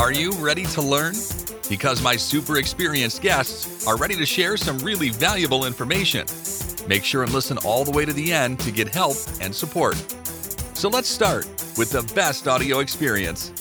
Are you ready to learn? Because my super experienced guests are ready to share some really valuable information. Make sure and listen all the way to the end to get help and support. So let's start with the best audio experience.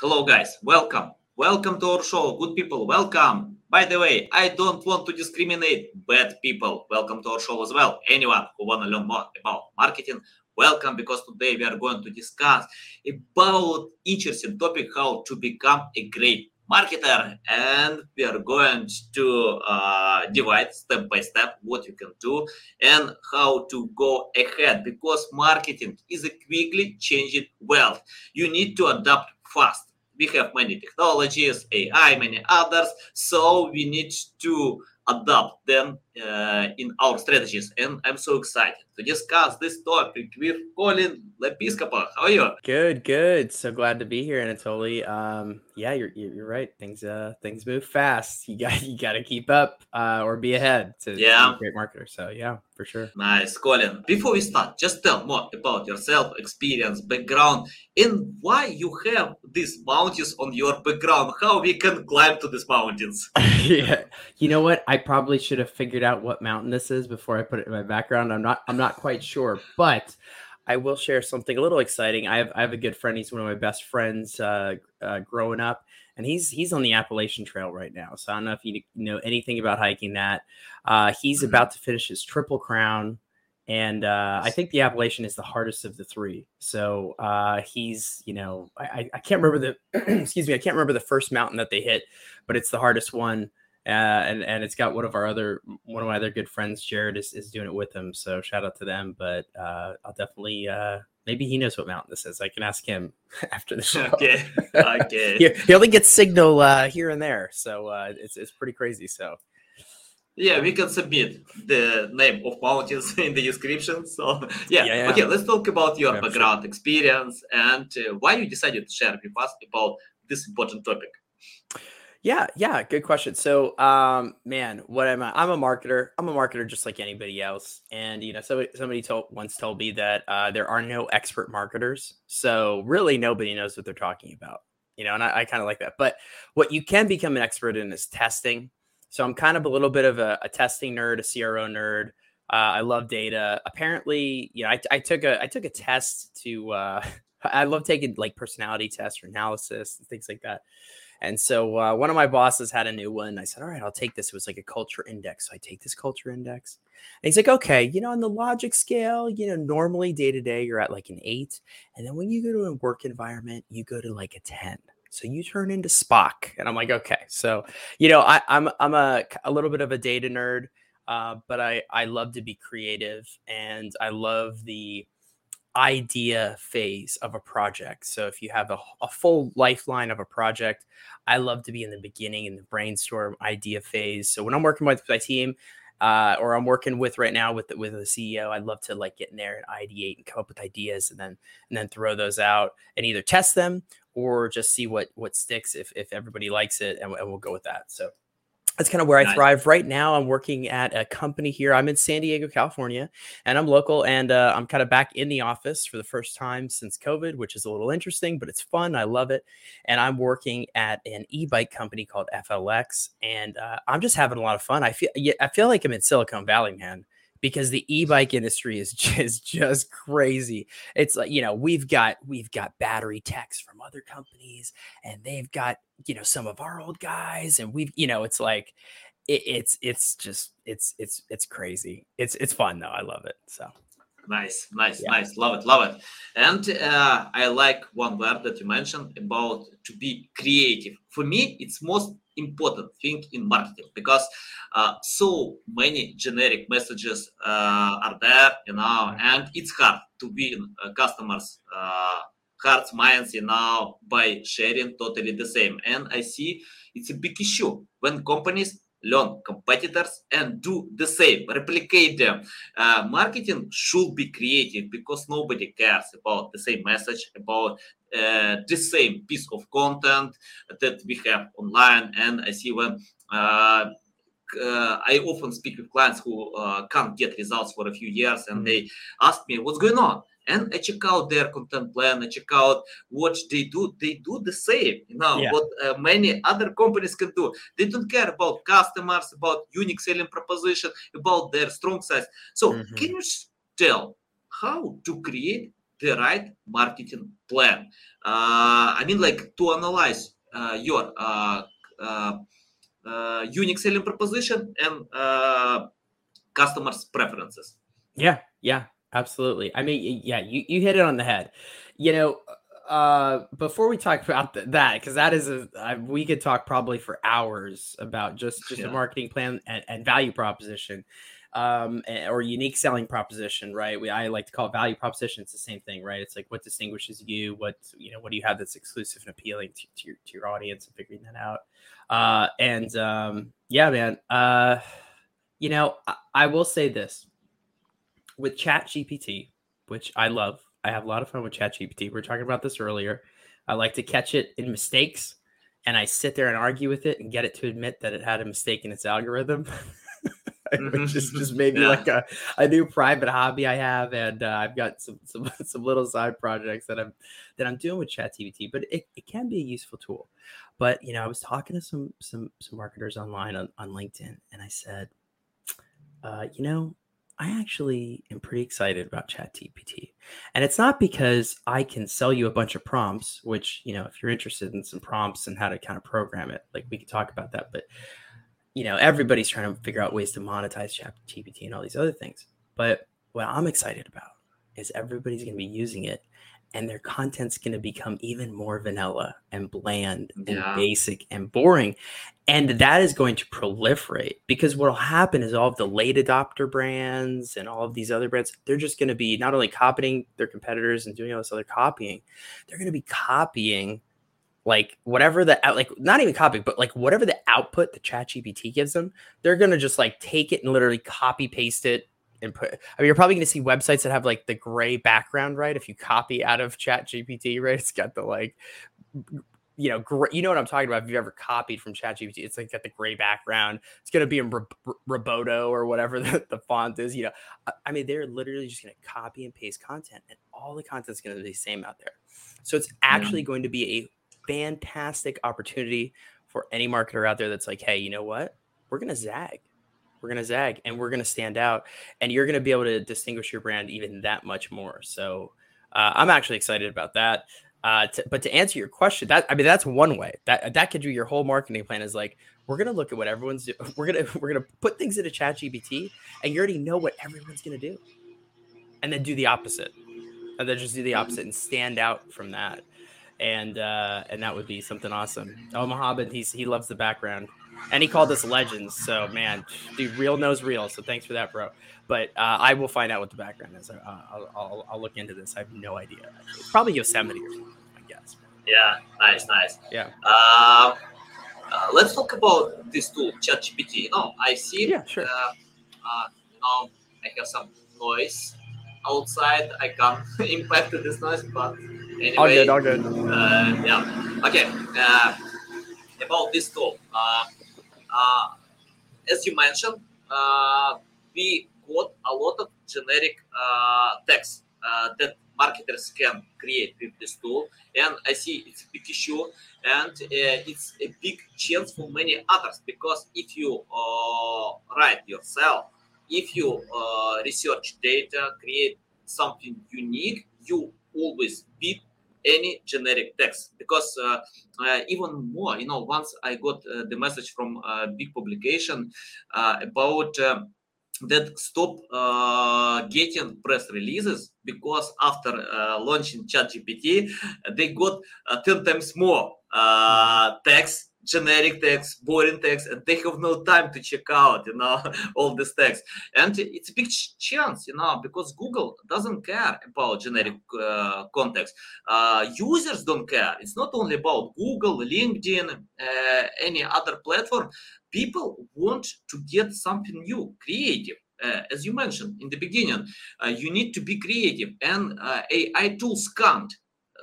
Hello, guys. Welcome. Welcome to our show. Good people, welcome. By the way, I don't want to discriminate bad people. Welcome to our show as well. Anyone who want to learn more about marketing, welcome because today we are going to discuss about interesting topic how to become a great marketer. And we are going to uh, divide step by step what you can do and how to go ahead because marketing is a quickly changing world. You need to adapt fast. We have many technologies ai many others so we need to adapt them uh, in our strategies. And I'm so excited to discuss this topic with Colin Lepiscopo. How are you? Good, good. So glad to be here, Anatoly. Um, yeah, you're you're right. Things uh things move fast. You got you got to keep up uh, or be ahead to, yeah. To great marketer. So yeah, for sure. Nice, Colin. Before we start, just tell more about yourself, experience, background, and why you have these mountains on your background. How we can climb to these mountains? yeah, you know what? I probably should have figured out what mountain this is before I put it in my background. I'm not I'm not quite sure, but I will share something a little exciting. I have I have a good friend. He's one of my best friends uh, uh, growing up, and he's he's on the Appalachian Trail right now. So I don't know if you know anything about hiking that. Uh, he's mm-hmm. about to finish his Triple Crown, and uh, I think the Appalachian is the hardest of the three. So uh, he's you know I, I can't remember the excuse me I can't remember the first mountain that they hit, but it's the hardest one uh, and and it's got one of our other one of my other good friends, Jared, is, is doing it with him. So shout out to them. But uh, I'll definitely uh, maybe he knows what mountain this is. I can ask him after the show. Okay, okay. he, he, only gets signal uh, here and there, so uh, it's it's pretty crazy. So. Yeah, we can submit the name of mountains in the description. So yeah, yeah, yeah. okay. Let's talk about your yeah, background, sure. experience, and uh, why you decided to share with us about this important topic. Yeah, yeah, good question. So, um, man, what am I? I'm a marketer. I'm a marketer just like anybody else. And you know, somebody somebody told once told me that uh, there are no expert marketers. So really, nobody knows what they're talking about. You know, and I, I kind of like that. But what you can become an expert in is testing. So I'm kind of a little bit of a, a testing nerd, a CRO nerd. Uh, I love data. Apparently, you know, I, I took a I took a test to. Uh, I love taking like personality tests or analysis and things like that. And so uh, one of my bosses had a new one. I said, all right, I'll take this. It was like a culture index. So I take this culture index. And he's like, okay, you know, on the logic scale, you know, normally day to day, you're at like an eight. And then when you go to a work environment, you go to like a 10. So you turn into Spock. And I'm like, okay. So, you know, I, am I'm, I'm a, a little bit of a data nerd, uh, but I, I love to be creative and I love the, idea phase of a project. So if you have a, a, full lifeline of a project, I love to be in the beginning in the brainstorm idea phase. So when I'm working with my team, uh, or I'm working with right now with the, with the CEO, I'd love to like get in there and ideate and come up with ideas and then and then throw those out and either test them or just see what what sticks if if everybody likes it and, and we'll go with that. So that's kind of where I thrive right now. I'm working at a company here. I'm in San Diego, California, and I'm local. And uh, I'm kind of back in the office for the first time since COVID, which is a little interesting, but it's fun. I love it. And I'm working at an e-bike company called FLX, and uh, I'm just having a lot of fun. I feel, I feel like I'm in Silicon Valley, man because the e-bike industry is just just crazy. It's like, you know, we've got we've got battery techs from other companies and they've got, you know, some of our old guys and we've, you know, it's like it, it's it's just it's it's it's crazy. It's it's fun though. I love it. So Nice, nice, yeah. nice. Love it, love it. And uh, I like one word that you mentioned about to be creative. For me, it's most important thing in marketing because uh, so many generic messages uh, are there, you know, and it's hard to win uh, customers' uh, hearts, minds, you know, by sharing totally the same. And I see it's a big issue when companies learn competitors and do the same, replicate them. Uh, marketing should be creative because nobody cares about the same message, about uh, the same piece of content that we have online. And I see when uh, uh, I often speak with clients who uh, can't get results for a few years and they ask me, What's going on? And I check out their content plan. I check out what they do. They do the same, you know, Yeah. what uh, many other companies can do. They don't care about customers, about unique selling proposition, about their strong sides. So, Mhm. can you tell how to create the right marketing plan? Uh, I mean, like to analyze uh, your uh, uh, uh, unique selling proposition and uh, customers' preferences. Yeah, yeah, absolutely. I mean, yeah, you, you hit it on the head. You know, uh, before we talk about th- that, because that is a I, we could talk probably for hours about just just a marketing plan and, and value proposition, um, a- or unique selling proposition, right? We I like to call it value proposition. It's the same thing, right? It's like what distinguishes you, what you know, what do you have that's exclusive and appealing to, to your to your audience, and figuring that out. Uh, and um, yeah, man. Uh, you know, I, I will say this with Chat GPT, which I love. I have a lot of fun with Chat GPT. We were talking about this earlier. I like to catch it in mistakes and I sit there and argue with it and get it to admit that it had a mistake in its algorithm. Which is just maybe Yeah. like a, a new private hobby I have, and uh, I've got some, some some little side projects that I'm that I'm doing with ChatGPT. But it, it can be a useful tool. But you know, I was talking to some some some marketers online on, on LinkedIn, and I said, uh, you know, I actually am pretty excited about ChatGPT. And it's not because I can sell you a bunch of prompts, which, you know, if you're interested in some prompts and how to kind of program it, like we could talk about that. But, you know, everybody's trying to figure out ways to monetize ChatGPT and all these other things. But what I'm excited about is everybody's going to be using it and their content's going to become even more vanilla and bland and Yeah. basic and boring and that is going to proliferate because what will happen is all of the late adopter brands and all of these other brands they're just going to be not only copying their competitors and doing all this other copying they're going to be copying like whatever the out- like not even copying but like whatever the output the chat gpt gives them they're going to just like take it and literally copy paste it and put i mean you're probably going to see websites that have like the gray background right if you copy out of chat gpt right it's got the like you know, you know what I'm talking about. If you've ever copied from ChatGPT, it's like got the gray background. It's gonna be in Rob- Roboto or whatever the, the font is. You know, I, I mean, they're literally just gonna copy and paste content, and all the content's gonna be the same out there. So it's actually going to be a fantastic opportunity for any marketer out there that's like, hey, you know what? We're gonna zag. We're gonna zag, and we're gonna stand out, and you're gonna be able to distinguish your brand even that much more. So uh, I'm actually excited about that. Uh, to, but to answer your question, that I mean, that's one way that that could do your whole marketing plan is like we're gonna look at what everyone's do- we're gonna we're gonna put things into Chat GPT, and you already know what everyone's gonna do, and then do the opposite, and then just do the opposite and stand out from that, and uh, and that would be something awesome. Oh, Mohammed, he's he loves the background, and he called us legends. So man, dude, real knows real. So thanks for that, bro. But uh, I will find out what the background is. Uh, I'll, I'll, I'll look into this. I have no idea. It's probably Yosemite or something, I guess. Yeah, nice, nice. Yeah. Uh, uh, let's talk about this tool, ChatGPT. You know, I see. Yeah, sure. Uh, uh, you know, I have some noise outside. I can't impact this noise, but anyway. All good, all good. Uh, yeah. Okay. Uh, about this tool, uh, as you mentioned, uh, we got a lot of generic uh, text uh, that marketers can create with this tool, and I see it's a big issue, and uh, it's a big chance for many others because if you uh, write yourself, if you research data, create something unique, you always beat any generic text. Because uh, uh, even more you know once i got uh, the message from a big publication uh, about um, that stop uh, getting press releases because after uh, launching ChatGPT, they got uh, 10 times more uh, text, generic text, boring text, and they have no time to check out, you know, all this text. And it's a big ch- chance, you know, because Google doesn't care about generic uh, context. Uh, users don't care. It's not only about Google, LinkedIn, uh, any other platform. People want to get something new, creative. Uh, as you mentioned in the beginning, uh, you need to be creative, and uh, AI tools can't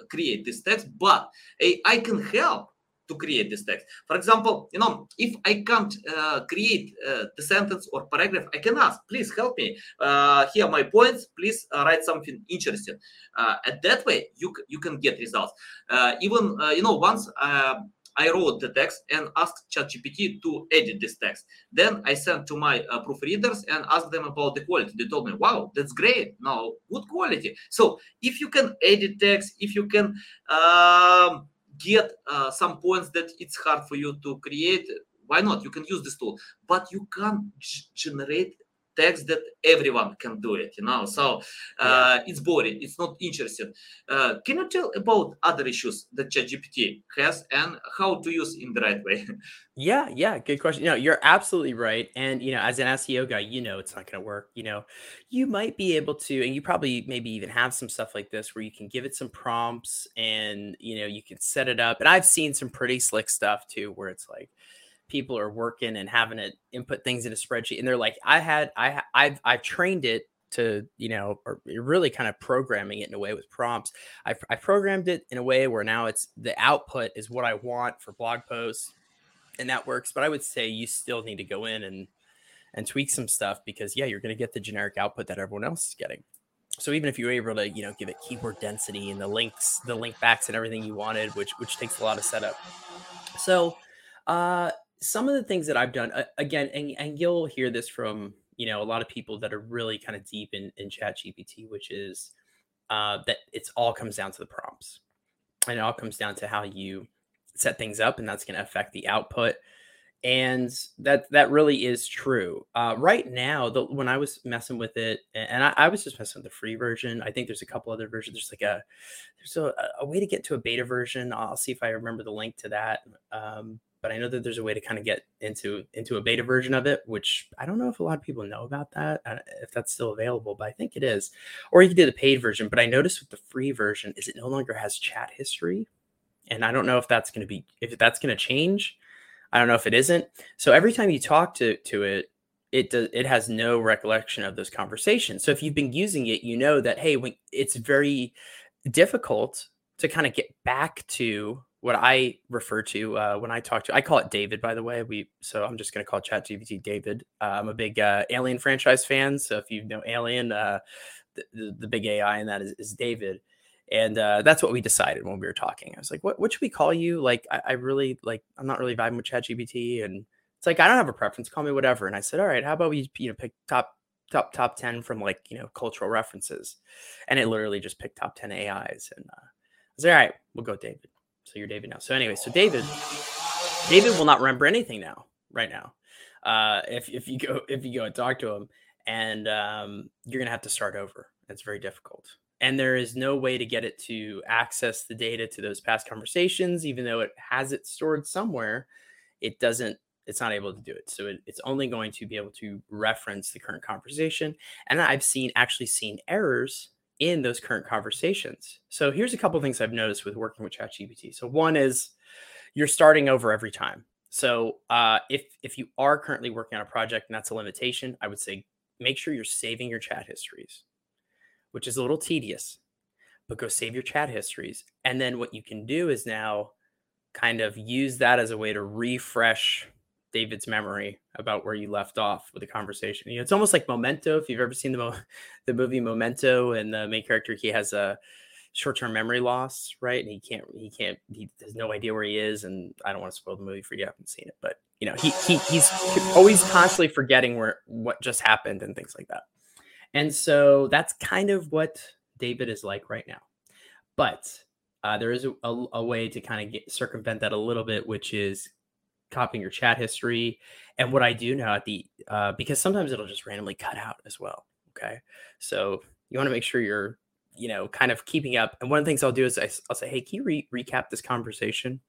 create this text, but AI can help to create this text. For example, you know, if I can't uh, create uh, the sentence or paragraph, I can ask, please help me. Uh, here my points. Please uh, write something interesting. Uh, and that way, you you can get results. Uh, even you know, once I wrote the text and asked ChatGPT to edit this text. Then I sent to my uh, proofreaders and asked them about the quality. They told me, "Wow, that's great! Now, good quality." So, if you can edit text, if you can um, get uh, some points that it's hard for you to create, why not? You can use this tool, but you can't generate text that everyone can do it you know? So uh, it's boring it's not interesting. Uh, can you tell about other issues that ChatGPT has and how to use in the right way? Yeah yeah good question. You know you're absolutely right and you know as an seo guy you know it's not going to work you know? You might be able to and you probably maybe even have some stuff like this where you can give it some prompts and you know you can set it up and i've seen some pretty slick stuff too where it's like people are working and having to input things in a spreadsheet and they're like i had i i've i've trained it to you know or really kind of programming it in a way with prompts. I, I programmed it in a way where now it's the output is what i want for blog posts and that works but i would say you still need to go in and and tweak some stuff because yeah you're going to get the generic output that everyone else is getting. So even if you were able to you know give it keyword density and the links the link backs and everything you wanted which which takes a lot of setup. So uh some of the things that I've done uh, again, and, and you'll hear this from you know a lot of people that are really kind of deep in in Chat GPT, which is uh, that it's all comes down to the prompts, and it all comes down to how you set things up, and that's going to affect the output. And that that really is true. Uh, right now, the, when I was messing with it, and I, I, was just messing with the free version. I think there's a couple other versions. There's like a there's a, a way to get to a beta version. I'll see if I remember the link to that. Um, but I know that there's a way to kind of get into into a beta version of it, which I don't know if a lot of people know about that, uh, if that's still available, but I think it is. Or you can do the paid version. But I noticed with the free version is it no longer has chat history, and I don't know if that's going to be if that's going to change. I don't know if it isn't. So every time you talk to to it, it does it has no recollection of those conversations. So if you've been using it, you know that hey, when it's very difficult to kind of get back to what I refer to uh, when I talk to I call it David by the way we so I'm just going to call ChatGPT David. Uh, I'm a big uh, Alien franchise fan so if you know Alien uh, the, the, the, big AI in that is, is David. And uh, that's what we decided when we were talking. I was like what what should we call you? Like I, I really like I'm not really vibing with ChatGPT and it's like I don't have a preference call me whatever. And I said all right how about we you know pick top top top 10 from like you know cultural references. And it literally just picked top 10 AIs and uh, I was like all right we'll go David so you're David now. So anyway, so David, David will not remember anything now, right now. Uh, if if you go if you go and talk to him, and um, you're gonna have to start over. It's very difficult, and there is no way to get it to access the data to those past conversations, even though it has it stored somewhere. It doesn't. It's not able to do it. So it, it's only going to be able to reference the current conversation. And I've seen actually seen errors in those current conversations. So here's a couple things I've noticed with working with ChatGPT. So one is you're starting over every time. So uh, if if you are currently working on a project and that's a limitation, I would say make sure you're saving your chat histories, which is a little tedious, but go save your chat histories. And then what you can do is now kind of use that as a way to refresh David's memory about where you left off with the conversation. You know, it's almost like Memento. If you've ever seen the mo- the movie Memento, and the main character he has a short term memory loss, right? And he can't he can't he has no idea where he is. And I don't want to spoil the movie for you I haven't seen it, but you know he he he's always constantly forgetting where what just happened and things like that. And so that's kind of what David is like right now. But uh, there is a, a, a way to kind of get, circumvent that a little bit, which is copying your chat history. And what I do now at the uh, because sometimes it'll just randomly cut out as well. Okay, so you want to make sure you're you know kind of keeping up. And one of the things I'll do is I, will say, hey, can you re- recap this conversation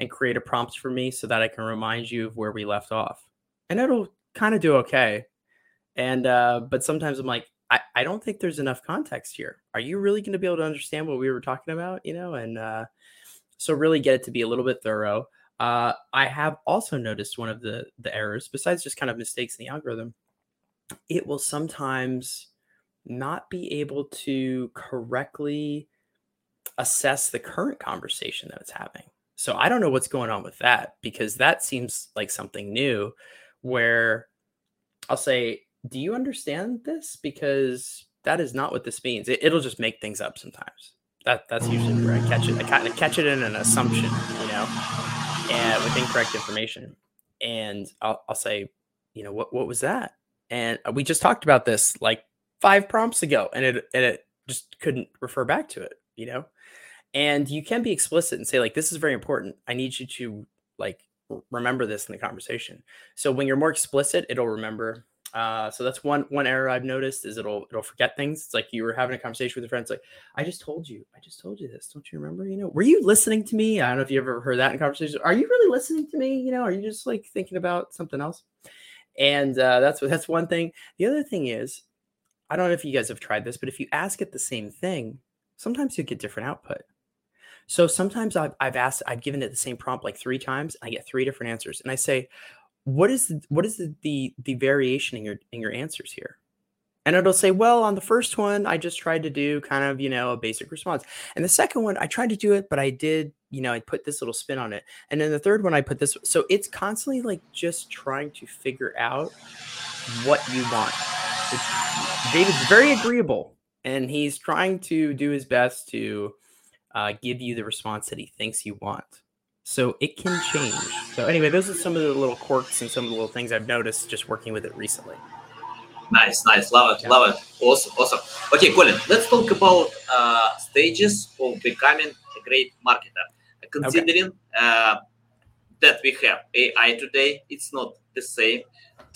and create a prompt for me so that I can remind you of where we left off, and it'll kind of do okay. And uh, but sometimes I'm like, I, I don't think there's enough context here. Are you really going to be able to understand what we were talking about? You know, and uh, so really get it to be a little bit thorough. Uh, I have also noticed one of the the errors, besides just kind of mistakes in the algorithm, it will sometimes not be able to correctly assess the current conversation that it's having. So I don't know what's going on with that because that seems like something new where I'll say, Do you understand this? Because that is not what this means. It, will just make things up sometimes. That that's usually where I catch it. I kind of catch it in an assumption, you know, and with incorrect information. And I'll, I'll say, you know, what what was that? And uh, we just talked about this like five prompts ago, and it and it just couldn't refer back to it, you know. And you can be explicit and say like, this is very important. I need you to like remember this in the conversation. So when you're more explicit, it'll remember uh, so that's one one error I've noticed is it'll it'll forget things. It's like you were having a conversation with a friend. It's like I just told you, I just told you this. Don't you remember? You know, were you listening to me? I don't know if you ever heard that in conversation. Are you really listening to me? You know, are you just like thinking about something else? And uh, that's that's one thing. The other thing is, I don't know if you guys have tried this, but if you ask it the same thing, sometimes you get different output. So sometimes I've, I've asked, I've given it the same prompt like three times. I get three different answers, and I say, what is the, what is the, the the variation in your in your answers here? And it'll say well on the first one i just tried to do kind of you know a basic response. And the second one i tried to do it but i did you know i put this little spin on it. And then the third one i put this so it's constantly like just trying to figure out what you want. It's, david's very agreeable and he's trying to do his best to uh, give you the response that he thinks you want so it can change. So anyway, those are some of the little quirks and some of the little things I've noticed just working with it recently. Nice, nice, love it, yeah. love it, awesome, awesome. Okay, Colin, let's talk about uh, stages of becoming a great marketer. Considering okay. uh, that we have AI today, it's not the same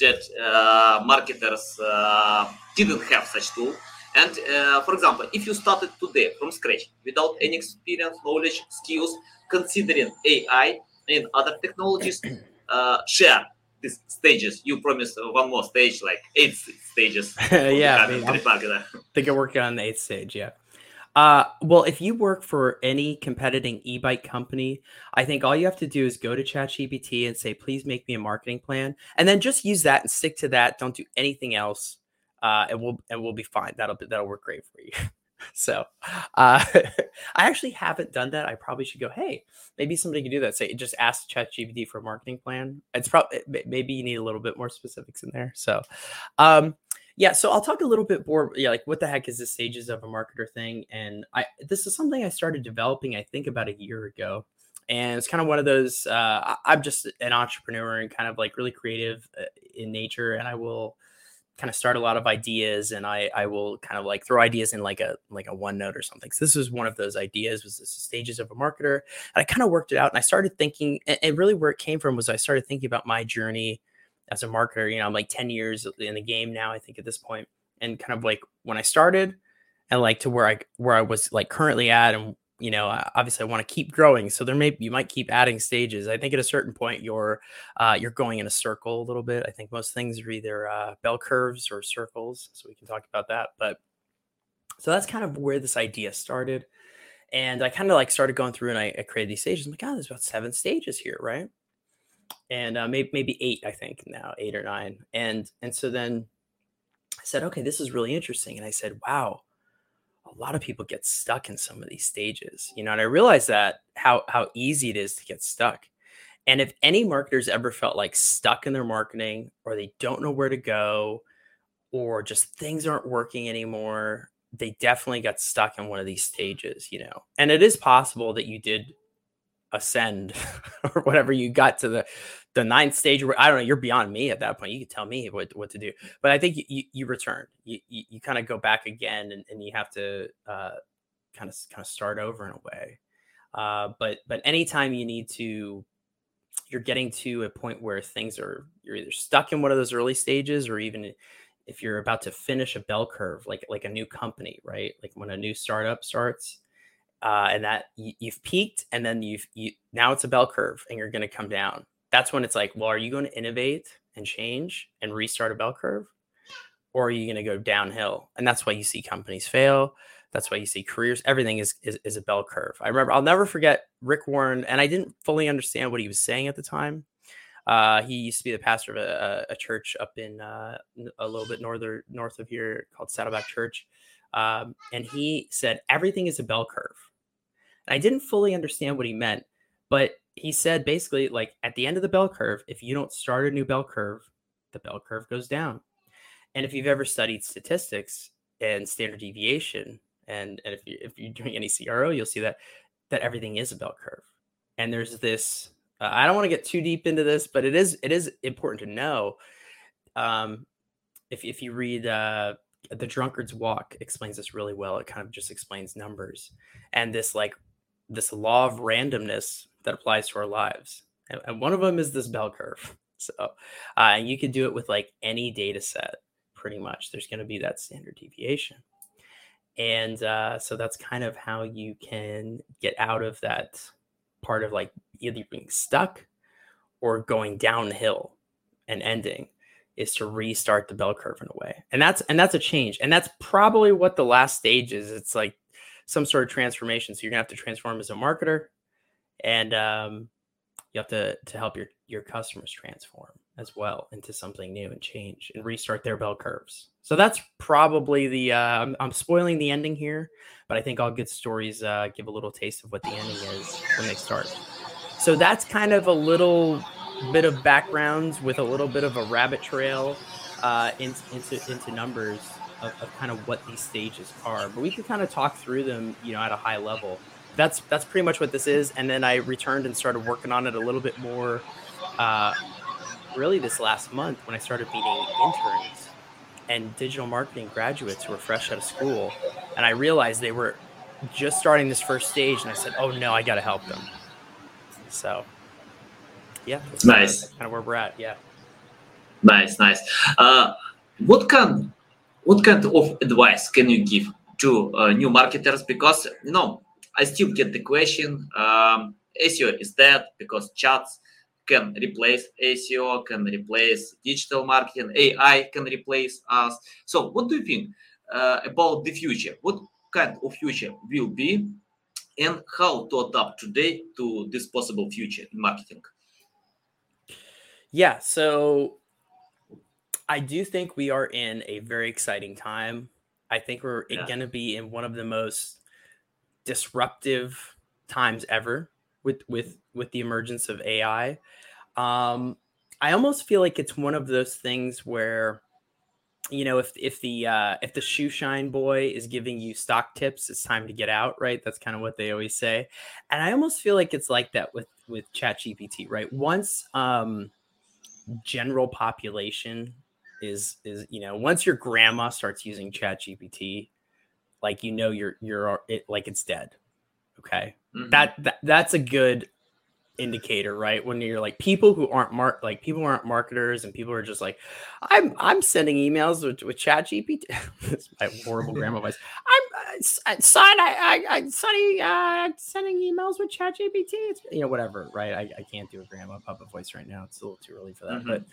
that uh, marketers uh, didn't have such tool. And uh, for example, if you started today from scratch without any experience, knowledge, skills, considering AI and other technologies, uh, share these stages. You promised one more stage, like eight stages. yeah, I, mean, I think I'm working on the eighth stage. Yeah. Uh, well, if you work for any competing e-bike company, I think all you have to do is go to ChatGPT and say, "Please make me a marketing plan," and then just use that and stick to that. Don't do anything else, uh, and we'll and we'll be fine. That'll be, that'll work great for you. So uh, I actually haven't done that. I probably should go, hey, maybe somebody can do that. Say, just ask ChatGPT for a marketing plan. It's probably maybe you need a little bit more specifics in there. So, um, yeah. So I'll talk a little bit more. Yeah, like what the heck is the stages of a marketer thing? And I this is something I started developing. I think about a year ago. And it's kind of one of those. Uh, I'm just an entrepreneur and kind of like really creative uh, in nature, and I will kind of start a lot of ideas and I, I will kind of like throw ideas in like a like a OneNote or something. So this was one of those ideas was the stages of a marketer. And I kind of worked it out and I started thinking and, really where it came from was I started thinking about my journey as a marketer. You know, I'm like 10 years in the game now, I think at this. And kind of like when I started and like to where I where I was like currently at and you know obviously i want to keep growing so there may you might keep adding stages. I think at a certain point you're uh, you're going in a circle a little bit. I think most things are either uh, bell curves or circles so we can talk about that but so that's kind of where this idea started and i kind of like started going through and I, I, created these stages. I'm like oh there's about seven stages here right? And uh, maybe maybe eight i think now eight or nine and and so then i said okay this is really interesting and i said wow a lot of people get stuck in some of these stages, you know, and I realize that how how easy it is to get stuck. And if any marketers ever felt like stuck in their marketing or they don't know where to go or just things aren't working anymore, they definitely got stuck in one of these stages, you know. And it is possible that you did ascend or whatever you got to the the ninth stage where I don't know, you're beyond me at that point. You can tell me what, what to do. But I think you, you, return. You, you, you kind of go back again and, and you have to uh, kind of kind of start over in a way. Uh, but but anytime you need to you're getting to a point where things are you're either stuck in one of those early stages or even if you're about to finish a bell curve like like a new company right like when a new startup starts uh, and that you, have peaked and then you've you now it's a bell curve and you're going to come down that's when it's like, well, are you going to innovate and change and restart a bell curve? Or are you going to go downhill? And that's why you see companies fail. That's why you see careers. Everything is, is, is a bell curve. I remember, I'll never forget Rick Warren, and I didn't fully understand what he was saying at the time. Uh, he used to be the pastor of a, a church up in uh, a little bit northern north of here called Saddleback Church, um, and he said everything is a bell curve. And I didn't fully understand what he meant, But he said basically, like at the end of the bell curve, if you don't start a new bell curve, the bell curve goes down. And if you've ever studied statistics and standard deviation, and, and if, you, if you're doing any CRO, you'll see that that everything is a bell curve. And there's this. Uh, I don't want to get too deep into this, but it is it is important to know. Um, if if you read uh, the Drunkard's Walk, explains this really well. It kind of just explains numbers and this like this law of randomness that applies to our lives. And, and one of them is this bell curve. So, uh, and you could do it with like any data set, pretty much. There's going to be that standard deviation. And uh, so that's kind of how you can get out of that part of like either being stuck or going downhill and ending is to restart the bell curve in a way. And that's and that's a change. And that's probably what the last stage is. It's like some sort of transformation. So you're gonna have to transform as a marketer and um, you have to to help your your customers transform as well into something new and change and restart their bell curves. So that's probably the uh, I'm, I'm spoiling the ending here, but I think all good stories uh, give a little taste of what the ending is when they start. So that's kind of a little bit of backgrounds with a little bit of a rabbit trail uh, into, into into numbers of, of kind of what these stages are. But we can kind of talk through them, you know, at a high level that's that's pretty much what this is. And then I returned and started working on it a little bit more. Uh, really, this last month when I started meeting interns and digital marketing graduates who were fresh out of school, and I realized they were just starting this first stage, and I said, "Oh no, I got to help them." So, yeah, that's nice. Kind of, kind of where we're at. Yeah. Nice, nice. Uh, what kind, what kind of advice can you give to uh, new marketers? Because you know I still get the question. Um, SEO is dead because chats can replace SEO, can replace digital marketing, AI can replace us. So, what do you think uh, about the future? What kind of future will be, and how to adapt today to this possible future in marketing? Yeah, so I do think we are in a very exciting time. I think we're yeah. going to be in one of the most disruptive times ever with with with the emergence of AI. Um, I almost feel like it's one of those things where, you know, if if the uh, if the shoe shine boy is giving you stock tips, it's time to get out, right? That's kind of what they always say, and I almost feel like it's like that with with Chat GPT, right? Once um, general population is is you know once your grandma starts using Chat GPT, like you know you're you're it, like it's dead. Okay, mm-hmm. that, that that's a good indicator, right? When you're like people who aren't mark like people aren't marketers and people are just like, I'm I'm sending emails with, with Chat GPT. That's my horrible grandma voice. I'm uh, son, I, I, I Sonny, uh, sending emails with Chat GPT. It's, you know, whatever, right? I, I can't do a grandma puppet voice right now. It's a little too early for that. Mm-hmm. But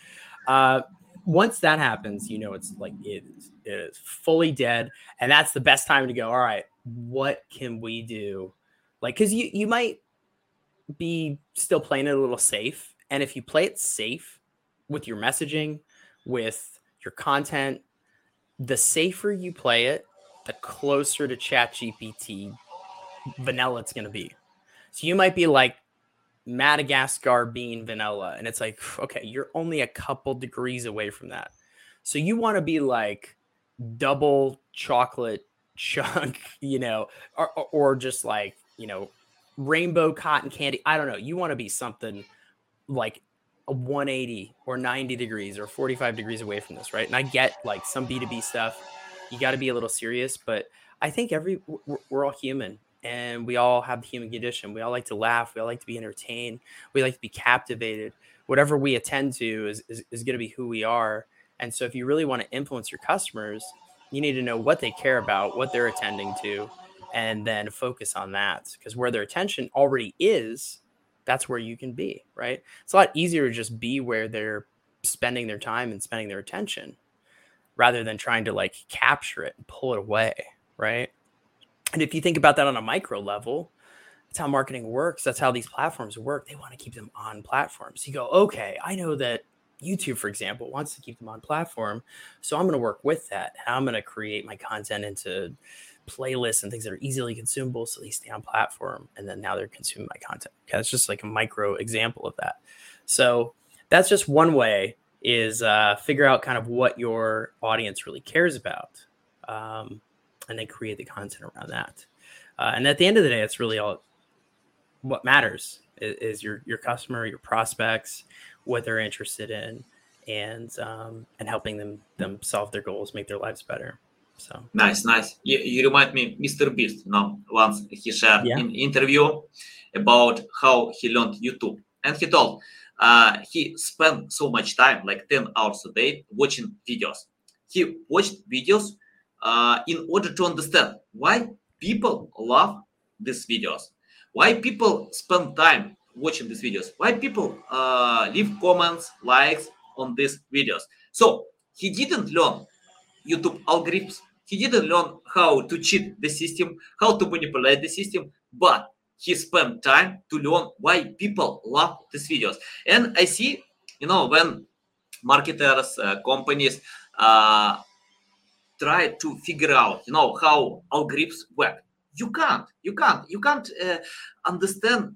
uh, once that happens, you know, it's like it it is fully dead, and that's the best time to go. All right, what can we do? Like, because you you might be still playing it a little safe. And if you play it safe with your messaging, with your content, the safer you play it, the closer to Chat GPT vanilla it's going to be. So you might be like Madagascar bean vanilla, and it's like, okay, you're only a couple degrees away from that. So you want to be like double chocolate chunk, you know, or, or just like, you know, rainbow cotton candy. I don't know. You want to be something like a 180 or 90 degrees or 45 degrees away from this, right? And I get like some B2B stuff. You got to be a little serious, but I think every we're, we're all human and we all have the human condition. We all like to laugh. We all like to be entertained. We like to be captivated. Whatever we attend to is, is, is going to be who we are. And so if you really want to influence your customers, you need to know what they care about, what they're attending to, and then focus on that because where their attention already is that's where you can be right it's a lot easier to just be where they're spending their time and spending their attention rather than trying to like capture it and pull it away right and if you think about that on a micro level that's how marketing works that's how these platforms work they want to keep them on platforms you go okay i know that YouTube, for example, wants to keep them on platform. So I'm going to work with that. I'm going to create my content into playlists and things that are easily consumable so they stay on platform and then now they're consuming my content. Okay, that's just like a micro example of that. So that's just one way is uh, figure out kind of what your audience really cares about um, and then create the content around that. Uh, and at the end of the day it's really all what matters is, is your your customer your prospects what they're interested in and um, and helping them them solve their goals make their lives better so nice, nice. You, you remind me, Mr. Beast. Now, once he shared Yeah. in interview about how he learned YouTube, and he told uh, he spent so much time, like ten hours a day, watching videos. He watched videos uh, in order to understand why people love these videos, why people spend time watching these videos, why people uh, leave comments, likes on these videos. So he didn't learn YouTube algorithms. He didn't learn how to cheat the system, how to manipulate the system, but he spent time to learn why people love these videos. And I see, you know, when marketers, uh, companies uh, try to figure out, you know, how algorithms work, you can't, you can't, you can't uh, understand.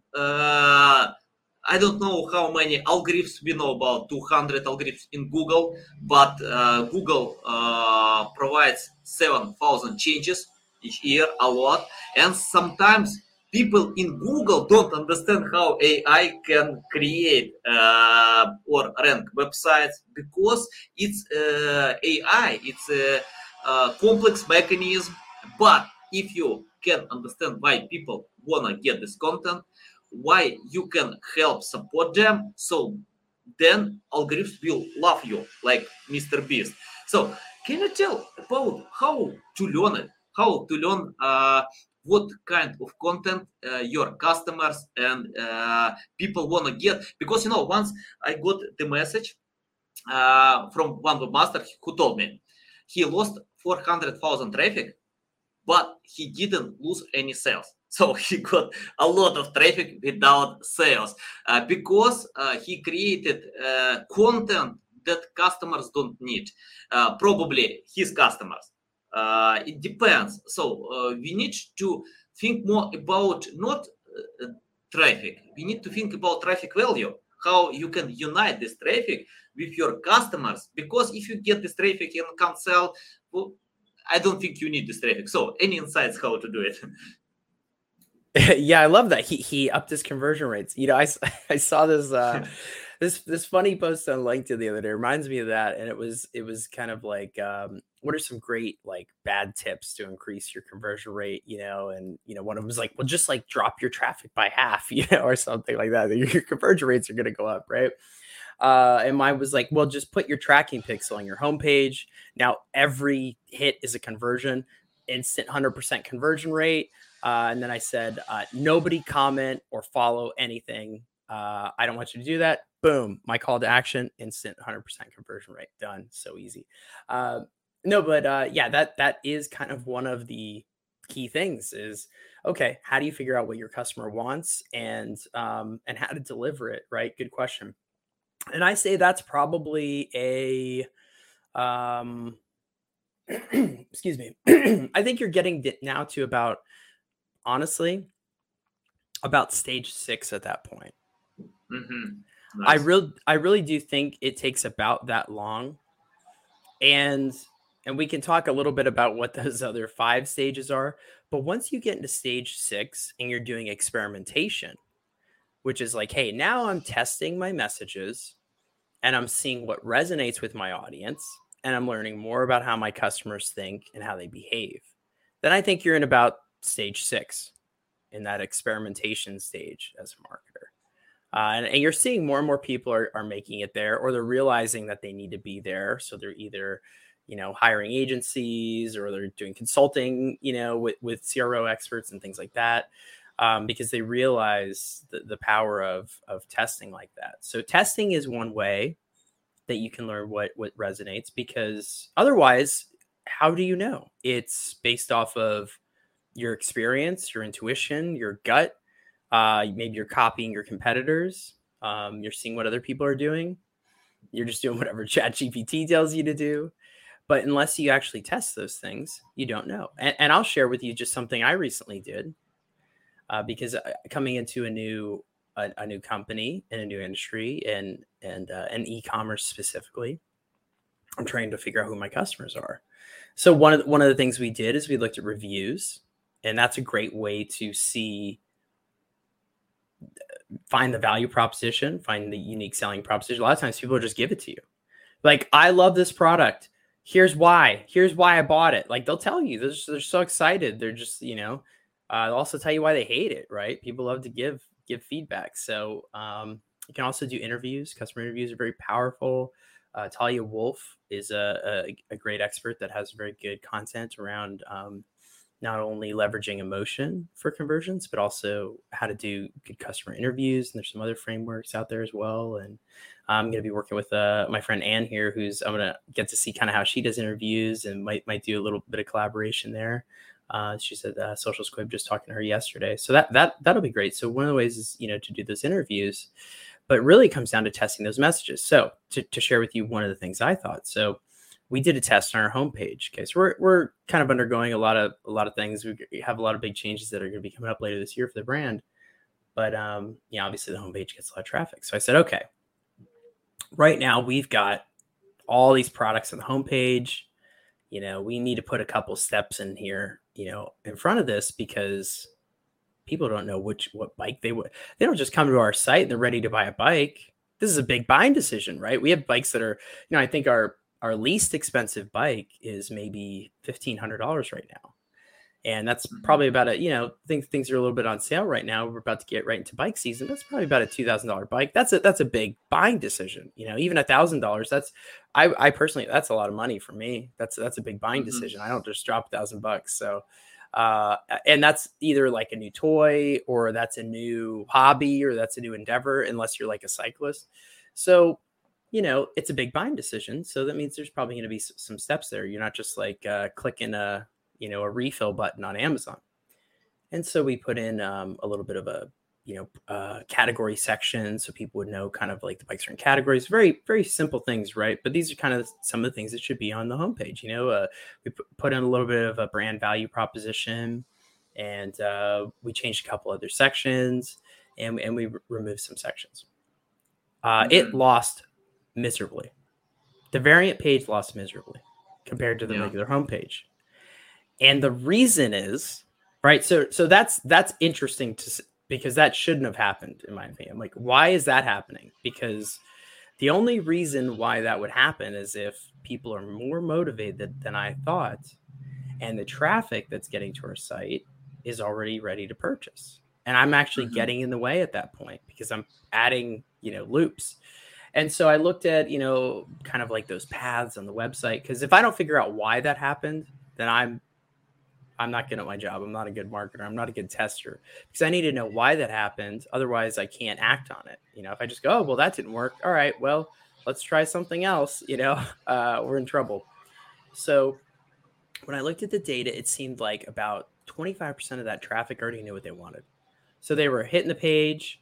Uh, I don't know how many algorithms we know about 200 algorithms in Google, but uh, Google uh, provides 7,000 changes each year, a lot. And sometimes people in Google don't understand how AI can create uh, or rank websites because it's uh, AI, it's a, a complex mechanism. But if you can understand why people wanna get this content, why you can help support them. So then algorithms will love you like mr beast. So can you tell about how to learn it? How to learn uh, what kind of content uh, your customers and uh, people want to get? Because you know once i got the message uh, from one webmaster who told me he lost 400000 traffic but he didn't lose any sales so he got a lot of traffic without sales uh, because uh, he created uh, content that customers don't need. Probably his customers. It depends. So uh, we need to think more about not uh, traffic. We need to think about traffic value. How you can unite this traffic with your customers. Because if you get this traffic and can't sell, well, I don't think you need this traffic. So any insights how to do it? yeah, I love that he he upped his conversion rates. You know, I I saw this uh this this funny post on LinkedIn the other day. It reminds me of that, and it was it was kind of like um, what are some great like bad tips to increase your conversion rate? You know, and you know one of them was like, well, just like drop your traffic by half, you know, or something like that. Your, your conversion rates are going to go up, right? Uh, and mine was like, well, just put your tracking pixel on your homepage. Now every hit is a conversion, instant hundred percent conversion rate. Uh, and then I said, uh, nobody comment or follow anything. Uh, I don't want you to do that. Boom, my call to action, instant 100% conversion rate, done. So easy. Uh, no, but uh, yeah, that that is kind of one of the key things. Is okay. How do you figure out what your customer wants and um, and how to deliver it? Right. Good question. And I say that's probably a um, excuse me. I think you're getting now to about honestly about stage six at that point. Mhm. I Nice. really I really do think it takes about that long. And and we can talk a little bit about what those other five stages are. But once you get into stage six and you're doing experimentation, which is like, hey, now I'm testing my messages and I'm seeing what resonates with my audience and I'm learning more about how my customers think and how they behave. Then I think you're in about stage six in that experimentation stage as a marketer. Uh, and, and you're seeing more and more people are, are making it there or they're realizing that they need to be there. So they're either, you know, hiring agencies or they're doing consulting, you know, with, with CRO experts and things like that. Um, because they realize the, the power of of testing like that. So testing is one way that you can learn what what resonates because otherwise, how do you know? It's based off of your experience, your intuition, your gut. Uh, maybe you're copying your competitors. Um, you're seeing what other people are doing. You're just doing whatever Chat GPT tells you to do. But unless you actually test those things, you don't know. And, and I'll share with you just something I recently did uh, because uh, coming into a new a, a, new company in a new industry and and uh, and e-commerce specifically, I'm trying to figure out who my customers are. So one of the, one of the things we did is we looked at reviews, and that's a great way to see find the value proposition, find the unique selling proposition. A lot of times people just give it to you. Like, I love this product. Here's why. Here's why I bought it. Like they'll tell you. They're, just, they're so excited. They're just, you know, uh, they'll also tell you why they hate it, right? People love to give give feedback. So um, you can also do interviews. Customer interviews are very powerful. Uh, Talia Wolf is a, a, a, great expert that has very good content around um, not only leveraging emotion for conversions, but also how to do good customer interviews. And there's some other frameworks out there as well. And I'm going to be working with uh, my friend Ann here, who's I'm going to get to see kind of how she does interviews and might might do a little bit of collaboration there. Uh, she said uh, Social Squib just talking to her yesterday, so that that that'll be great. So one of the ways is you know to do those interviews, but really comes down to testing those messages. So to, to share with you one of the things I thought. So we did a test on our homepage. Okay, so we're we're kind of undergoing a lot of a lot of things. We have a lot of big changes that are going to be coming up later this year for the brand. But um, yeah, obviously the homepage gets a lot of traffic. So I said, okay, right now we've got all these products on the homepage. You know, we need to put a couple steps in here, you know, in front of this because people don't know which what bike they would. They don't just come to our site and they're ready to buy a bike. This is a big buying decision, right? We have bikes that are, you know, I think our our least expensive bike is maybe fifteen hundred dollars right now, and that's probably about a you know things things are a little bit on sale right now. We're about to get right into bike season. That's probably about a two thousand dollar bike. That's a that's a big buying decision. You know, even a thousand dollars. That's I I personally that's a lot of money for me. That's that's a big buying mm-hmm. decision. I don't just drop a thousand bucks. So uh, and that's either like a new toy or that's a new hobby or that's a new endeavor unless you're like a cyclist so you know, it's a big buying decision. So that means there's probably going to be some steps there. You're not just like uh, clicking a, you know, a refill button on Amazon. And so we put in um, a little bit of a, you know, uh, category section so people would know kind of like the bikes are in categories. Very, very simple things, right? But these are kind of some of the things that should be on the homepage. You know, uh, we put in a little bit of a brand value proposition and uh, we changed a couple other sections and, and we removed some sections. Uh, mm-hmm. It lost miserably. The variant page lost miserably compared to the yeah. regular homepage. And the reason is, right? So so that's that's interesting to because that shouldn't have happened in my opinion. Like why is that happening? Because the only reason why that would happen is if people are more motivated than I thought and the traffic that's getting to our site is already ready to purchase. And I'm actually mm-hmm. getting in the way at that point because I'm adding, you know, loops. And so I looked at, you know, kind of like those paths on the website because if I don't figure out why that happened, then I'm I'm not good at my job. I'm not a good marketer. I'm not a good tester because I need to know why that happened. Otherwise, I can't act on it. You know, if I just go, oh, well, that didn't work. All right, well, let's try something else. You know, uh, we're in trouble. So when I looked at the data, it seemed like about 25% of that traffic already knew what they wanted. So they were hitting the page.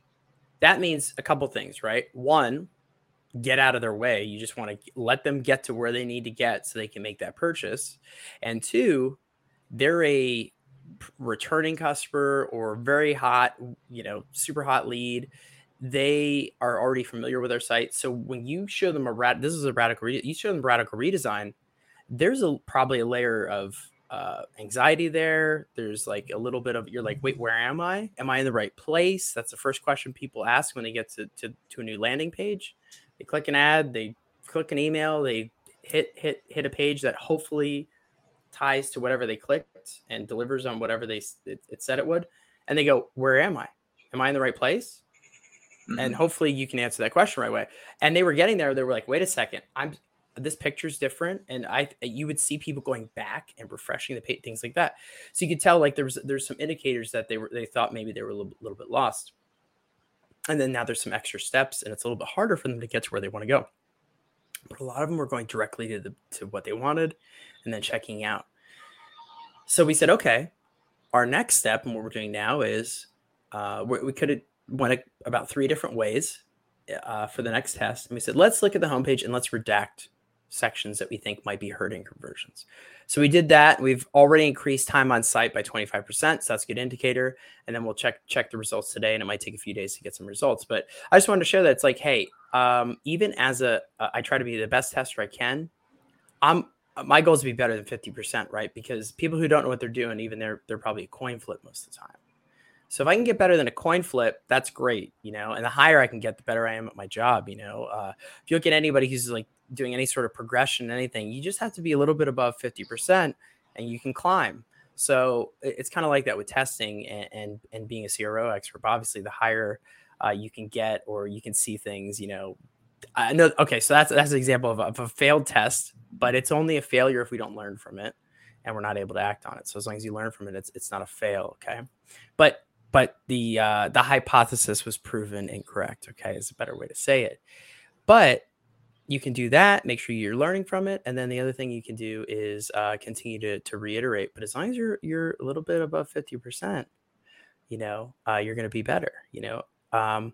That means a couple things, right? One, get out of their way. You just want to let them get to where they need to get so they can make that purchase. And two, they're a returning customer or very hot, you know, super hot lead. They are already familiar with our site. So when you show them a rat, this is a radical, re- you show them radical redesign. There's a probably a layer of uh, anxiety there. There's like a little bit of you're like, wait, where am I? Am I in the right place? That's the first question people ask when they get to, to, to a new landing page. They click an ad, they click an email, they hit hit hit a page that hopefully ties to whatever they clicked and delivers on whatever they it, it said it would, and they go, "Where am I? Am I in the right place?" Mm-hmm. And hopefully you can answer that question right away. And they were getting there. They were like, "Wait a second, I'm this picture's different." And I you would see people going back and refreshing the page, things like that. So you could tell like there's there's some indicators that they were they thought maybe they were a little, little bit lost and then now there's some extra steps and it's a little bit harder for them to get to where they want to go. But a lot of them were going directly to the to what they wanted and then checking out. So we said okay our next step and what we're doing now is uh, we, we could have went about three different ways uh, for the next test. And we said let's look at the homepage and let's redact sections that we think might be hurting conversions. So we did that. We've already increased time on site by 25%. So that's a good indicator. And then we'll check check the results today. And it might take a few days to get some results. But I just wanted to share that it's like, hey, um, even as a, uh, I try to be the best tester I can. I'm my goal is to be better than 50%, right? Because people who don't know what they're doing, even they're they're probably a coin flip most of the time. So if I can get better than a coin flip, that's great, you know. And the higher I can get, the better I am at my job, you know. Uh, if you look at anybody who's like doing any sort of progression, anything, you just have to be a little bit above 50% and you can climb. So it's kind of like that with testing and, and, and being a CRO expert. Obviously, the higher uh, you can get or you can see things, you know. I know. Okay, so that's that's an example of a, of a failed test, but it's only a failure if we don't learn from it and we're not able to act on it. So as long as you learn from it, it's it's not a fail. Okay, but but the uh, the hypothesis was proven incorrect. Okay, is a better way to say it. But you can do that make sure you're learning from it and then the other thing you can do is uh, continue to, to reiterate but as long as you're you're a little bit above 50% you know uh, you're going to be better you know um,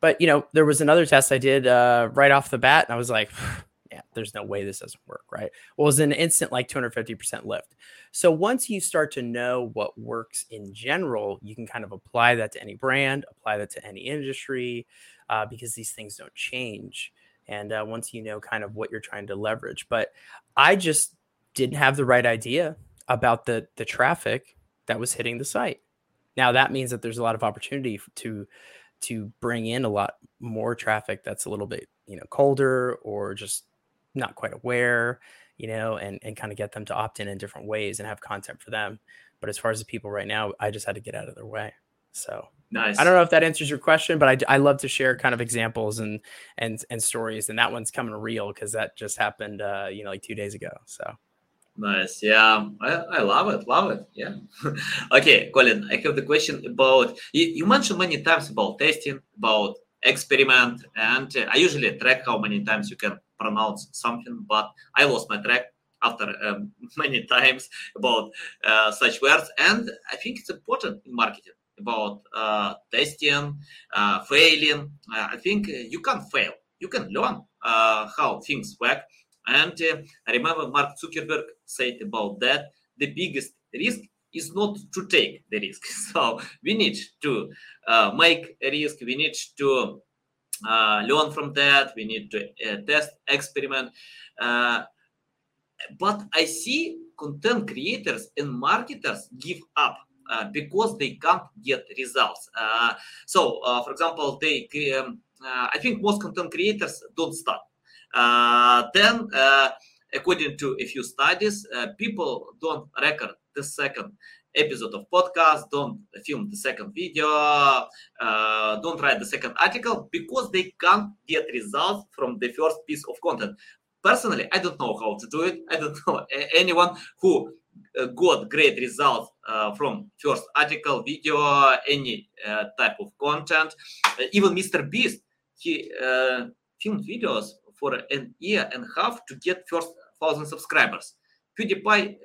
but you know there was another test i did uh, right off the bat and i was like yeah there's no way this doesn't work right? Well it was an instant like 250% lift. So once you start to know what works in general you can kind of apply that to any brand apply that to any industry uh, because these things don't change and uh, once you know kind of what you're trying to leverage but i just didn't have the right idea about the the traffic that was hitting the site. Now that means that there's a lot of opportunity to to bring in a lot more traffic that's a little bit you know colder or just not quite aware you know and and kind of get them to opt in in different ways and have content for them. But as far as the people right now i just had to get out of their way. So nice. I don't know if that answers your question, but I, I love to share kind of examples and and and stories, and that one's coming real because that just happened, uh, you know, like two days ago. So nice, yeah, I, I love it, love it, yeah. okay, Colin, I have the question about you, you, mentioned many times about testing, about experiment, and uh, I usually track how many times you can pronounce something, but I lost my track after um, many times about uh, such words, and I think it's important in marketing about uh, testing, uh, failing. Uh, I think you can fail. You can learn how things work. And I remember Mark Zuckerberg said about that the biggest risk is not to take the risk. So we need to uh, make a risk. We need to uh, learn from that. We need to uh, test, experiment. but I see content creators and marketers give up uh, because they can't get results. Uh, so, uh, for example, they um, I think most content creators don't start. then, according to a few studies, people don't record the second episode of podcast, don't film the second video, uh, don't write the second article because they can't get results from the first piece of content. Personally, I don't know how to do it. I don't know anyone who got great results uh, from first article, video, any uh, type of content. even Mr. Beast, he filmed videos for an year and a half to get first thousand subscribers. PewDiePie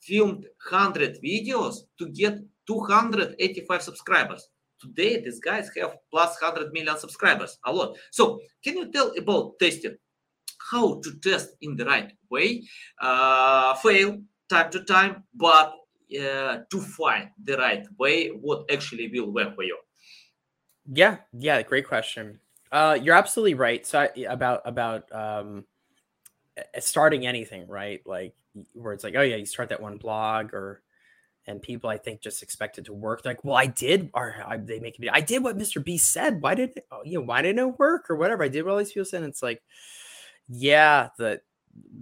filmed 100 videos to get 285 subscribers. Today, these guys have plus 100 million subscribers, a lot. So, can you tell about testing? How to test in the right way, uh, fail, time to time, but uh, to find the right way, what actually will work for you? Yeah, yeah, great question. Uh, you're absolutely right. So I, about about um, starting anything, right? Like where it's like, oh yeah, you start that one blog, or and people I think just expect it to work. Like, well, I did, or I, they make me, I did what Mr. B said. Why did it, oh, you know, why didn't it work or whatever? I did what all these people said. And it's like, yeah, the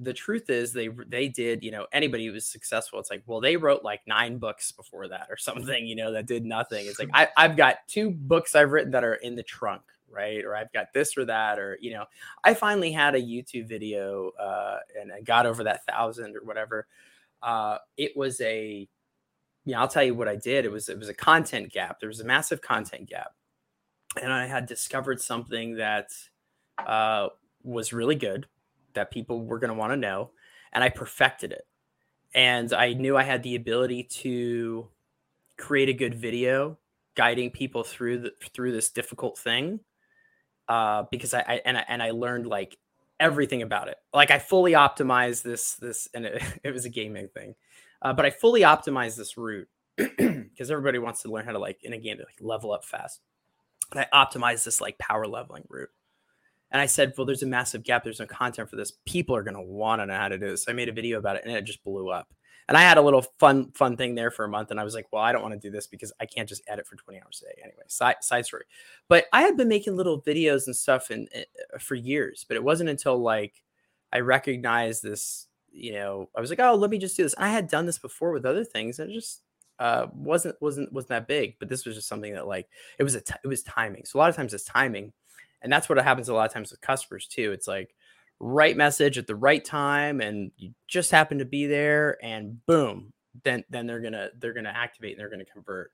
the truth is they they did you know anybody who was successful it's like well they wrote like nine books before that or something you know that did nothing. It's like I, i've got two books i've written that are in the trunk right? Or i've got this or that or you know i finally had a youtube video uh and i got over that thousand or whatever. Uh it was a you know i'll tell you what i did. It was it was a content gap. There was a massive content gap. And i had discovered something that uh was really good that people were going to want to know and i perfected it and i knew i had the ability to create a good video guiding people through the through this difficult thing uh, because I, I, and I and I learned like everything about it. Like I fully optimized this this and it, it was a gaming thing. Uh, but I fully optimized this route because everybody wants to learn how to like in a game to like level up fast. And I optimized this like power leveling route. And I said, well, there's a massive gap. There's no content for this. People are going to want to know how to do this. I made a video about it and it just blew up. And I had a little fun, fun thing there for a month. And I was like, well, I don't want to do this because I can't just edit for 20 hours a day. Anyway, side, side story. But I had been making little videos and stuff and uh, for years, but it wasn't until like I recognized this, you know, I was like, oh, let me just do this. And I had done this before with other things. And it just uh, wasn't, wasn't, wasn't that big, but this was just something that like, it was a, t- it was timing. So a lot of times it's timing and that's what happens a lot of times with customers too. It's like right message at the right time, and you just happen to be there, and boom, then then they're gonna they're gonna activate and they're gonna convert.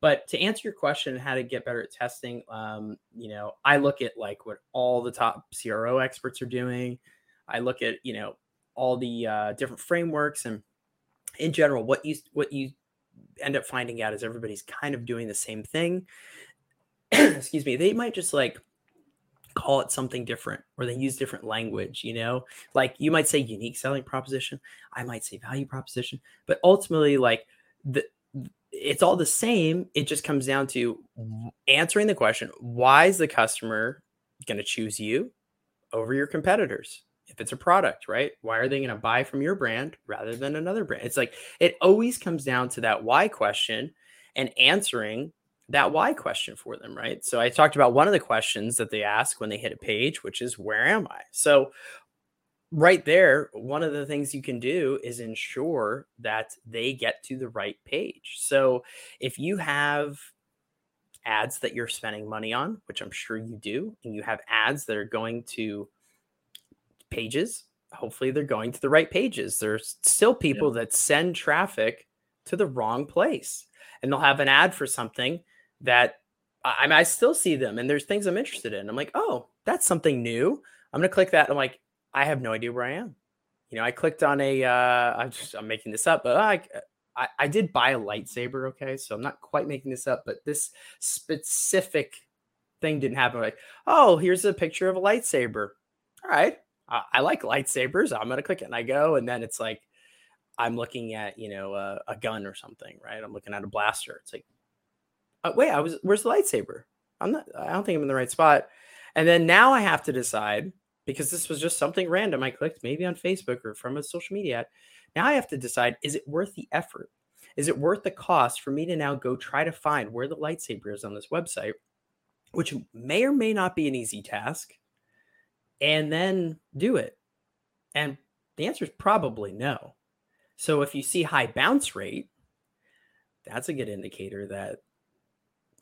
But to answer your question, how to get better at testing, um, you know, I look at like what all the top CRO experts are doing. I look at you know all the uh, different frameworks and in general what you what you end up finding out is everybody's kind of doing the same thing. Excuse me. They might just like call it something different or they use different language you know? Like you might say unique selling proposition i might say value proposition but ultimately like the it's all the same it just comes down to answering the question why is the customer going to choose you over your competitors? If it's a product right? Why are they going to buy from your brand rather than another brand? It's like it always comes down to that why question and answering that why question for them, right? So I talked about one of the questions that they ask when they hit a page, which is where am I? So right there, one of the things you can do is ensure that they get to the right page. So if you have ads that you're spending money on, which I'm sure you do, and you have ads that are going to pages, hopefully they're going to the right pages. There's still people yeah. that send traffic to the wrong place and they'll have an ad for something that I, mean, I still see them and there's things I'm interested in. I'm like, oh, that's something new. I'm gonna click that. I'm like, I have no idea where I am. You know, I clicked on a. Uh, I'm just I'm making this up, but I, I I did buy a lightsaber. Okay, so I'm not quite making this up, but this specific thing didn't happen. Like, oh, here's a picture of a lightsaber. All right, I, I like lightsabers. I'm gonna click it, and I go, and then it's like I'm looking at you know a, a gun or something, right? I'm looking at a blaster. It's like uh, wait, I was where's the lightsaber? I'm not. I don't think I'm in the right spot. And then now I have to decide because this was just something random I clicked maybe on Facebook or from a social media. Ad. Now I have to decide: is it worth the effort? Is it worth the cost for me to now go try to find where the lightsaber is on this website, which may or may not be an easy task, and then do it? And the answer is probably no. So if you see high bounce rate, that's a good indicator that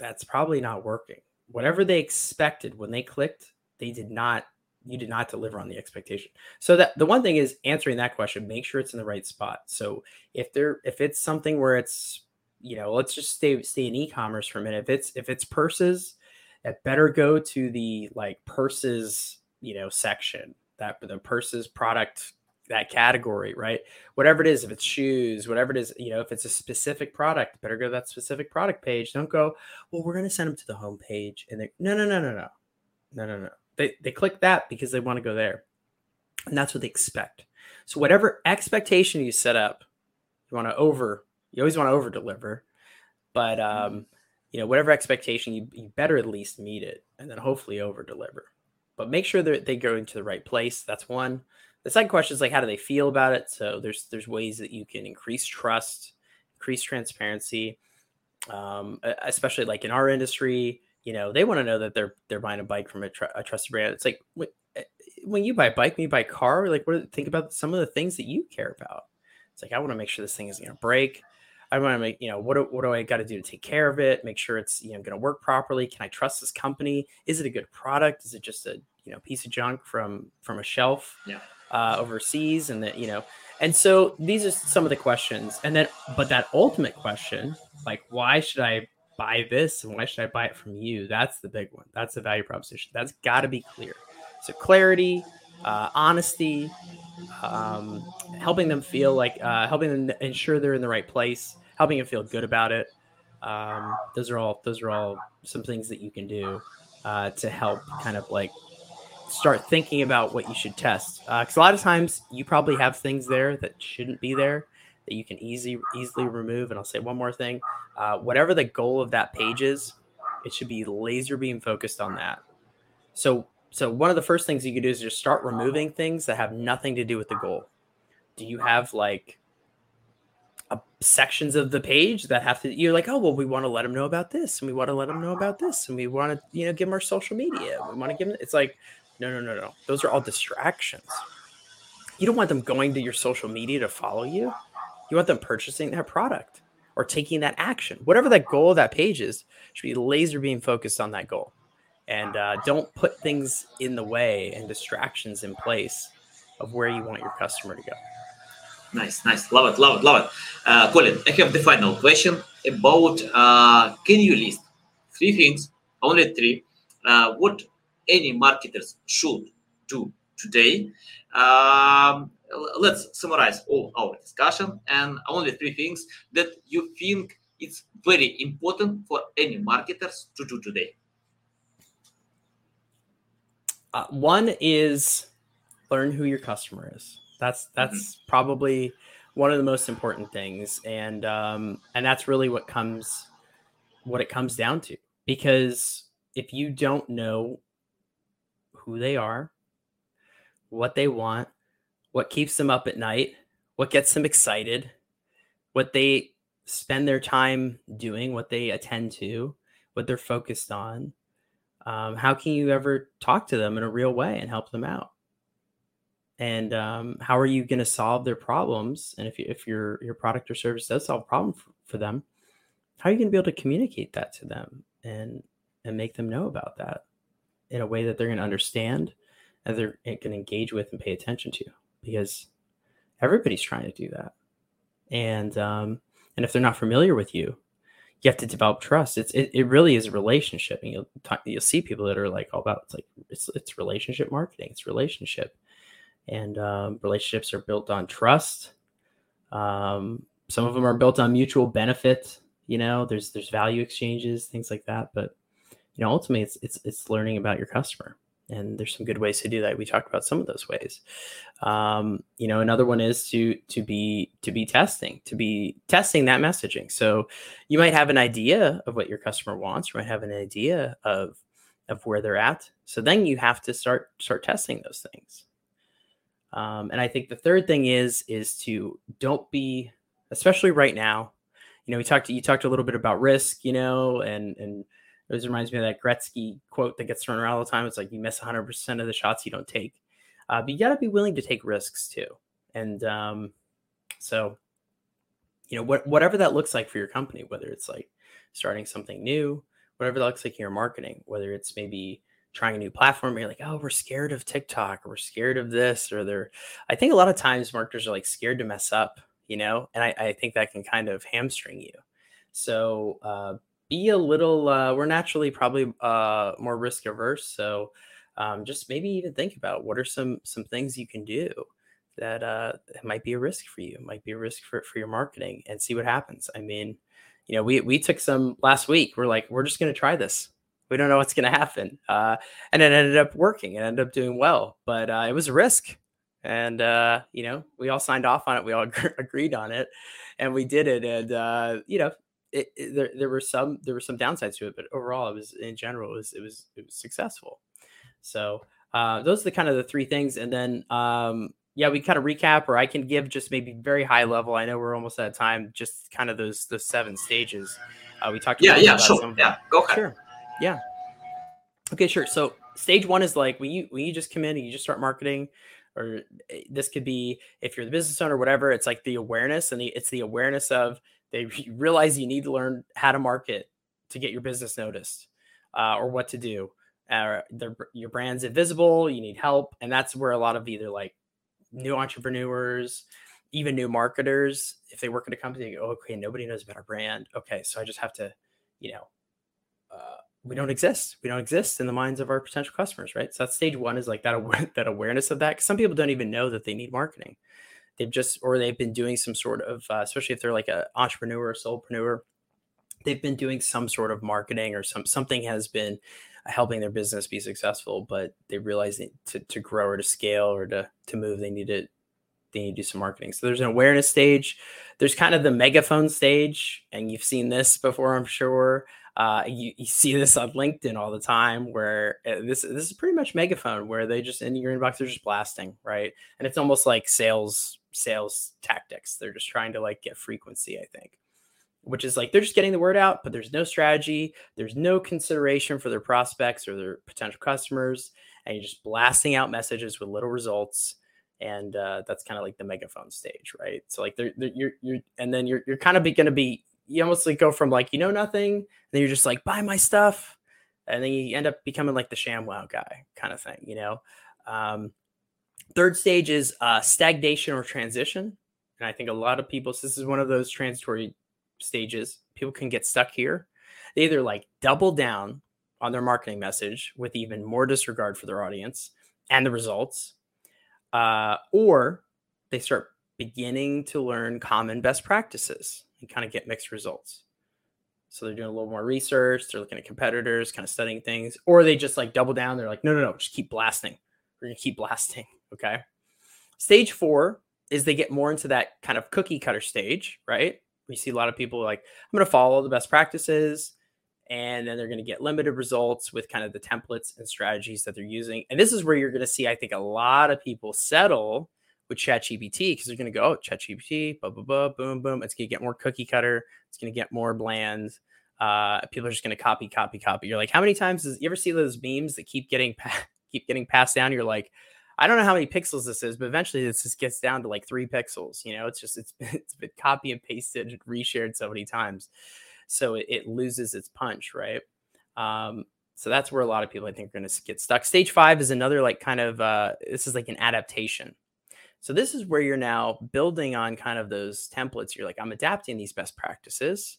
that's probably not working. Whatever they expected when they clicked, they did not you did not deliver on the expectation. So that the one thing is answering that question, make sure it's in the right spot. So if there if it's something where it's you know, let's just stay stay in e-commerce for a minute. If it's if it's purses, it better go to the like purses, you know, section. That the purses product that category, right? Whatever it is, if it's shoes, whatever it is, you know, if it's a specific product, better go to that specific product page. Don't go, well, we're going to send them to the home page. And they no, no, no, no, no, no, no, no. They, they click that because they want to go there. And that's what they expect. So whatever expectation you set up, you want to over, you always want to over deliver, but, um, mm-hmm. you know, whatever expectation you, you better at least meet it and then hopefully over deliver, but make sure that they go into the right place. That's one the second question is like how do they feel about it? So there's there's ways that you can increase trust increase transparency um, especially like in our industry you know they want to know that they're they're buying a bike from a, tr- a trusted brand. It's like when, eh, when you buy a bike when you buy a car like what think about some of the things that you care about. It's like i want to make sure this thing isn't going to break. I want to make you know what do, what do i got to do to take care of it? Make sure it's you know going to work properly? Can i trust this company? Is it a good product? Is it just a you know piece of junk from from a shelf? Yeah uh, overseas and that you know and so these are some of the questions. And then but that ultimate question like why should i buy this and why should i buy it from you? That's the big one. That's the value proposition. That's got to be clear. So clarity uh, honesty um, helping them feel like uh, helping them ensure they're in the right place helping them feel good about it. Um, those are all those are all some things that you can do uh, to help kind of like start thinking about what you should test. Because uh, a lot of times you probably have things there that shouldn't be there that you can easy easily remove. And I'll say one more thing: uh, whatever the goal of that page is, it should be laser beam focused on that. So, so one of the first things you can do is just start removing things that have nothing to do with the goal. Do you have like sections of the page that have to you're like oh well we want to let them know about this and we want to let them know about this and we want to you know give them our social media we want to give them it's like no no no no. Those are all distractions. You don't want them going to your social media to follow you. You want them purchasing that product or taking that action. Whatever that goal of that page is should be laser beam focused on that goal. And uh, don't put things in the way and distractions in place of where you want your customer to go. Nice, nice. Love it, love it, love it. Uh, Colin, I have the final question about uh, can you list three things, only three, uh, what any marketers should do today? Um, let's summarize all our discussion and only three things that you think it's very important for any marketers to do today. Uh, one is learn who your customer is. That's that's mm-hmm. probably one of the most important things, and um, and that's really what comes what it comes down to. Because if you don't know who they are, what they want, what keeps them up at night, what gets them excited, what they spend their time doing, what they attend to, what they're focused on, um, how can you ever talk to them in a real way and help them out? and um, how are you going to solve their problems? And if, you, if your your product or service does solve a problem for, for them how are you going to be able to communicate that to them and and make them know about that in a way that they're going to understand and they're going to engage with and pay attention to because everybody's trying to do that and um, and if they're not familiar with you you have to develop trust it's it, it really is a relationship and you'll you'll see people that are like all about it's like it's it's relationship marketing it's relationship and um, relationships are built on trust. Um, some of them are built on mutual benefit. You know, there's there's value exchanges, things like that. But you know, ultimately, it's it's it's learning about your customer, and there's some good ways to do that. We talked about some of those ways. Um, you know, another one is to to be to be testing, to be testing that messaging. So you might have an idea of what your customer wants. You might have an idea of of where they're at. So then you have to start start testing those things. Um, and I think the third thing is is to don't be, especially right now. You know, we talked you talked a little bit about risk, you know, and and always reminds me of that Gretzky quote that gets thrown around all the time. It's like you miss 100 percent of the shots you don't take, uh, but you got to be willing to take risks too. And um, so, you know, what whatever that looks like for your company, whether it's like starting something new, whatever that looks like in your marketing, whether it's maybe trying a new platform, you're like, oh, we're scared of TikTok, or we're scared of this, or they're. I think a lot of times marketers are like scared to mess up, you know, and I, I think that can kind of hamstring you. So uh, be a little. Uh, we're naturally probably uh, more risk averse, so um, just maybe even think about what are some some things you can do that uh, might be a risk for you, might be a risk for for your marketing, and see what happens. I mean, you know, we we took some last week. We're like, we're just going to try this we don't know what's going to happen. Uh, and it ended up working. It ended up doing well, but uh, it was a risk. And, uh, you know, we all signed off on it. We all agreed on it and we did it. And, uh, you know, it, it, there, there were some, there were some downsides to it, but overall it was in general, it was, it was, it was successful. So uh, those are the kind of the three things. And then, um, yeah, we kind of recap, or I can give just maybe very high level. I know we're almost out of time. Just kind of those those seven stages. Uh, we talked. About. Yeah, yeah, sure. Yeah, go ahead. Sure. Yeah. Okay, sure. So stage one is like when you when you just come in and you just start marketing, or eh, this could be if you're the business owner, whatever. It's like the awareness and the it's the awareness of they realize you need to learn how to market to get your business noticed, uh, or what to do. Uh, your brand's invisible. You need help, and that's where a lot of either like new entrepreneurs, even new marketers, if they work at a company, go, oh, okay, nobody knows about our brand. Okay, so I just have to, you know, uh, we don't exist. We don't exist in the minds of our potential customers, right? So that's stage one is like that that awareness of that. Because some people don't even know that they need marketing. They've just or they've been doing some sort of, uh, especially if they're like an entrepreneur or solopreneur, they've been doing some sort of marketing or some something has been helping their business be successful, but they realize that to, to grow or to scale or to to move, they need to they need to do some marketing. So there's an awareness stage. There's kind of the megaphone stage, and you've seen this before, I'm sure. Uh, you, you see this on LinkedIn all the time, where uh, this this is pretty much megaphone, where they just in your inbox they're just blasting, right? And it's almost like sales sales tactics. They're just trying to like get frequency, I think which is like they're just getting the word out, but there's no strategy, there's no consideration for their prospects or their potential customers, and you're just blasting out messages with little results. And uh, that's kind of like the megaphone stage, right? So like they're, they're you're you're and then you're you're kind of going to be you almost like go from like you know nothing, and then you're just like buy my stuff, and then you end up becoming like the ShamWow guy kind of thing, you know. Um, third stage is uh, stagnation or transition, and I think a lot of people. So this is one of those transitory stages, people can get stuck here. They either like double down on their marketing message with even more disregard for their audience and the results, uh, or they start beginning to learn common best practices and kind of get mixed results. So they're doing a little more research, they're looking at competitors, kind of studying things, or they just like double down. They're like, no, no, no, just keep blasting. We're gonna keep blasting. Okay. Stage four is they get more into that kind of cookie cutter stage, right? we see a lot of people like i'm going to follow the best practices and then they're going to get limited results with kind of the templates and strategies that they're using and this is where you're going to see i think a lot of people settle with ChatGPT because they're going to go, oh, ChatGPT, blah, blah, blah, boom, boom. It's going to get more cookie cutter. It's going to get more bland. Uh, people are just going to copy, copy, copy. You're like, how many times does you ever see those memes that keep getting keep getting passed down? You're like, I don't know how many pixels this is, but eventually this just gets down to like three pixels. You know, it's just it's it's been copy and pasted and reshared so many times, so it, it loses its punch, right? Um, so that's where a lot of people I think are going to get stuck. Stage five is another like kind of uh, this is like an adaptation. So this is where you're now building on kind of those templates. You're like, I'm adapting these best practices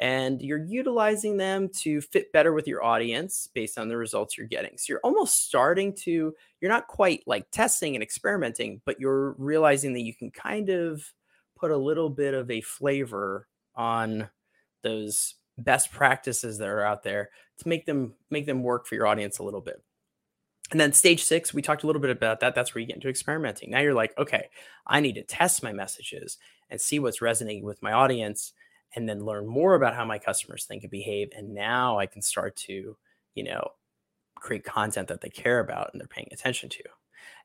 and you're utilizing them to fit better with your audience based on the results you're getting. So you're almost starting to, you're not quite like testing and experimenting, but you're realizing that you can kind of put a little bit of a flavor on those best practices that are out there to make them make them work for your audience a little bit. And then stage six, we talked a little bit about that. That's where you get into experimenting. Now you're like, okay, I need to test my messages and see what's resonating with my audience and then learn more about how my customers think and behave. And now I can start to, you know, create content that they care about and they're paying attention to.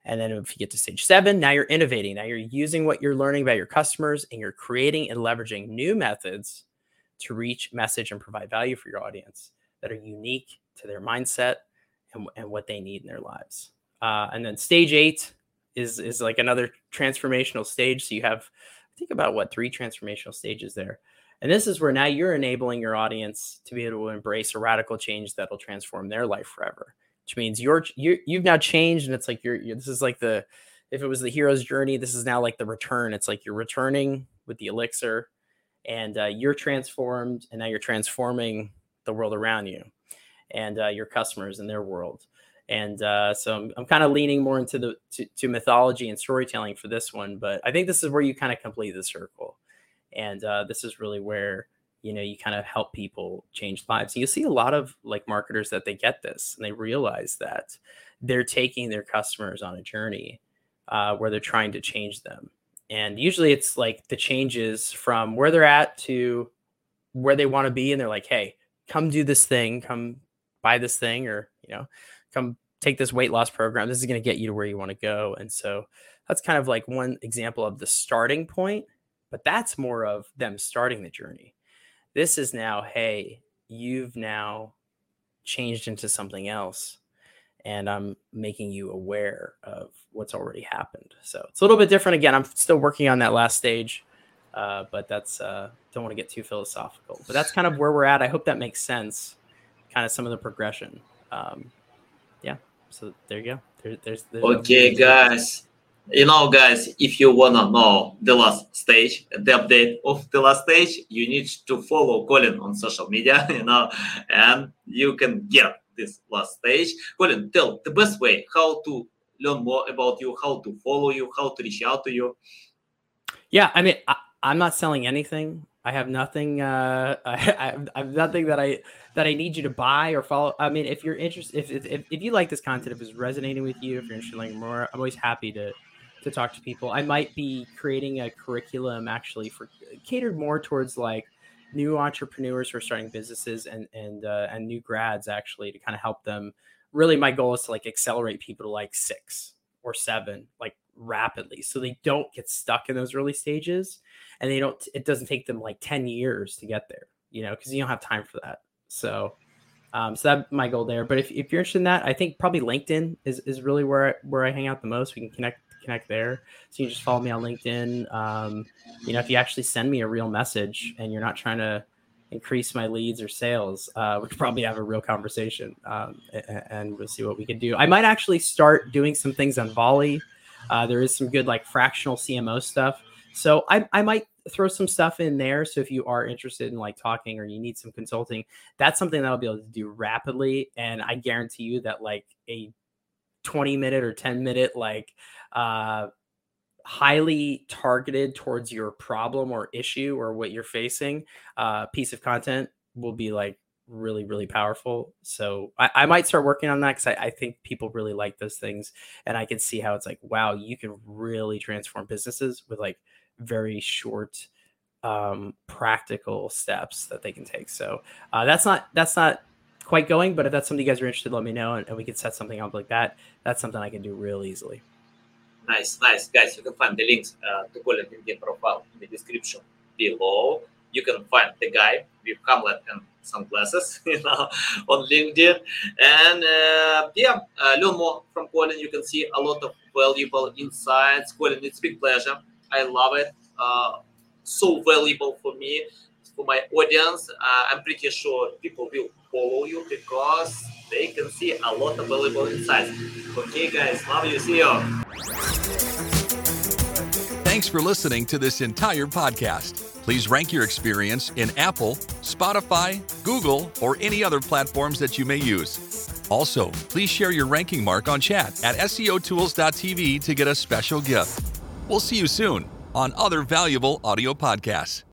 And then if you get to stage seven, now you're innovating. Now you're using what you're learning about your customers and you're creating and leveraging new methods to reach, message, and provide value for your audience that are unique to their mindset and, and what they need in their lives. Uh, and then stage eight is is like another transformational stage. So you have I think about what three transformational stages there. And this is where now you're enabling your audience to be able to embrace a radical change that'll transform their life forever. Which means you're you you've now changed, and it's like you're, you're this is like the if it was the hero's journey, this is now like the return. It's like you're returning with the elixir, and uh, you're transformed, and now you're transforming the world around you, and uh, your customers and their world. And uh, so I'm, I'm kind of leaning more into the to, to mythology and storytelling for this one, but I think this is where you kind of complete the circle. And uh, this is really where you know you kind of help people change lives. And you see a lot of like marketers that they get this and they realize that they're taking their customers on a journey uh, where they're trying to change them. And usually it's like the changes from where they're at to where they want to be and they're like hey come do this thing. Come buy this thing or you know come take this weight loss program this is going to get you to where you want to go and so that's kind of like one example of the starting point but that's more of them starting the journey. This is now, hey, you've now changed into something else and I'm making you aware of what's already happened. So it's a little bit different. Again, I'm still working on that last stage, uh, but that's uh, don't want to get too philosophical. But that's kind of where we're at. I hope that makes sense. Kind of some of the progression. Um, yeah. So there you go. There, there's, there's okay, guys you know guys if you wanna know the last stage the update of the last stage you need to follow colin on social media you know and you can get this last stage colin tell the best way how to learn more about you how to follow you how to reach out to you yeah i mean I, i'm not selling anything I have nothing. Uh, I, I, have nothing that I that I need you to buy or follow. I mean, if you're interested, if, if if you like this content, if it's resonating with you, if you're interested in learning more, I'm always happy to to talk to people. I might be creating a curriculum actually for catered more towards like new entrepreneurs who are starting businesses and and uh, and new grads actually to kind of help them. Really, my goal is to like accelerate people to like six or seven like rapidly, so they don't get stuck in those early stages, and they don't. It doesn't take them like ten years to get there, you know, because you don't have time for that. So. Um, so that my goal there. But if, if you're interested in that, I think probably LinkedIn is, is really where I, where I hang out the most. We can connect connect there. So you just follow me on LinkedIn. Um, you know, if you actually send me a real message and you're not trying to increase my leads or sales, uh, we could probably have a real conversation um, and, and, we'll see what we can do. I might actually start doing some things on Volley. Uh, there is some good like fractional CMO stuff. So I, I might throw some stuff in there. So if you are interested in like talking or you need some consulting, that's something that I'll be able to do rapidly. And I guarantee you that like a 20 minute or 10 minute like uh, highly targeted towards your problem or issue or what you're facing uh, piece of content will be like really really powerful so i, I might start working on that because I, I, think people really like those things and i can see how it's like wow you can really transform businesses with like very short um, practical steps that they can take so uh, that's not that's not quite going but if that's something you guys are interested let me know and, and we can set something up like that that's something i can do real easily Nice, nice. Guys, you can find the links uh, to Colin LinkedIn profile in the description below. You can find the guy with Hamlet and sunglasses you know, on LinkedIn. And uh, yeah, uh, learn more from Colin. You can see a lot of valuable insights. Colin, it's a big pleasure. I love it. Uh, so valuable for me, for my audience. Uh, I'm pretty sure people will follow you because they can see a lot of valuable insights. Okay, guys, love you. See you. Thanks for listening to this entire podcast. Please rank your experience in Apple, Spotify, Google, or any other platforms that you may use. Also, please share your ranking mark on chat at SEOtools.tv to get a special gift. We'll see you soon on other valuable audio podcasts.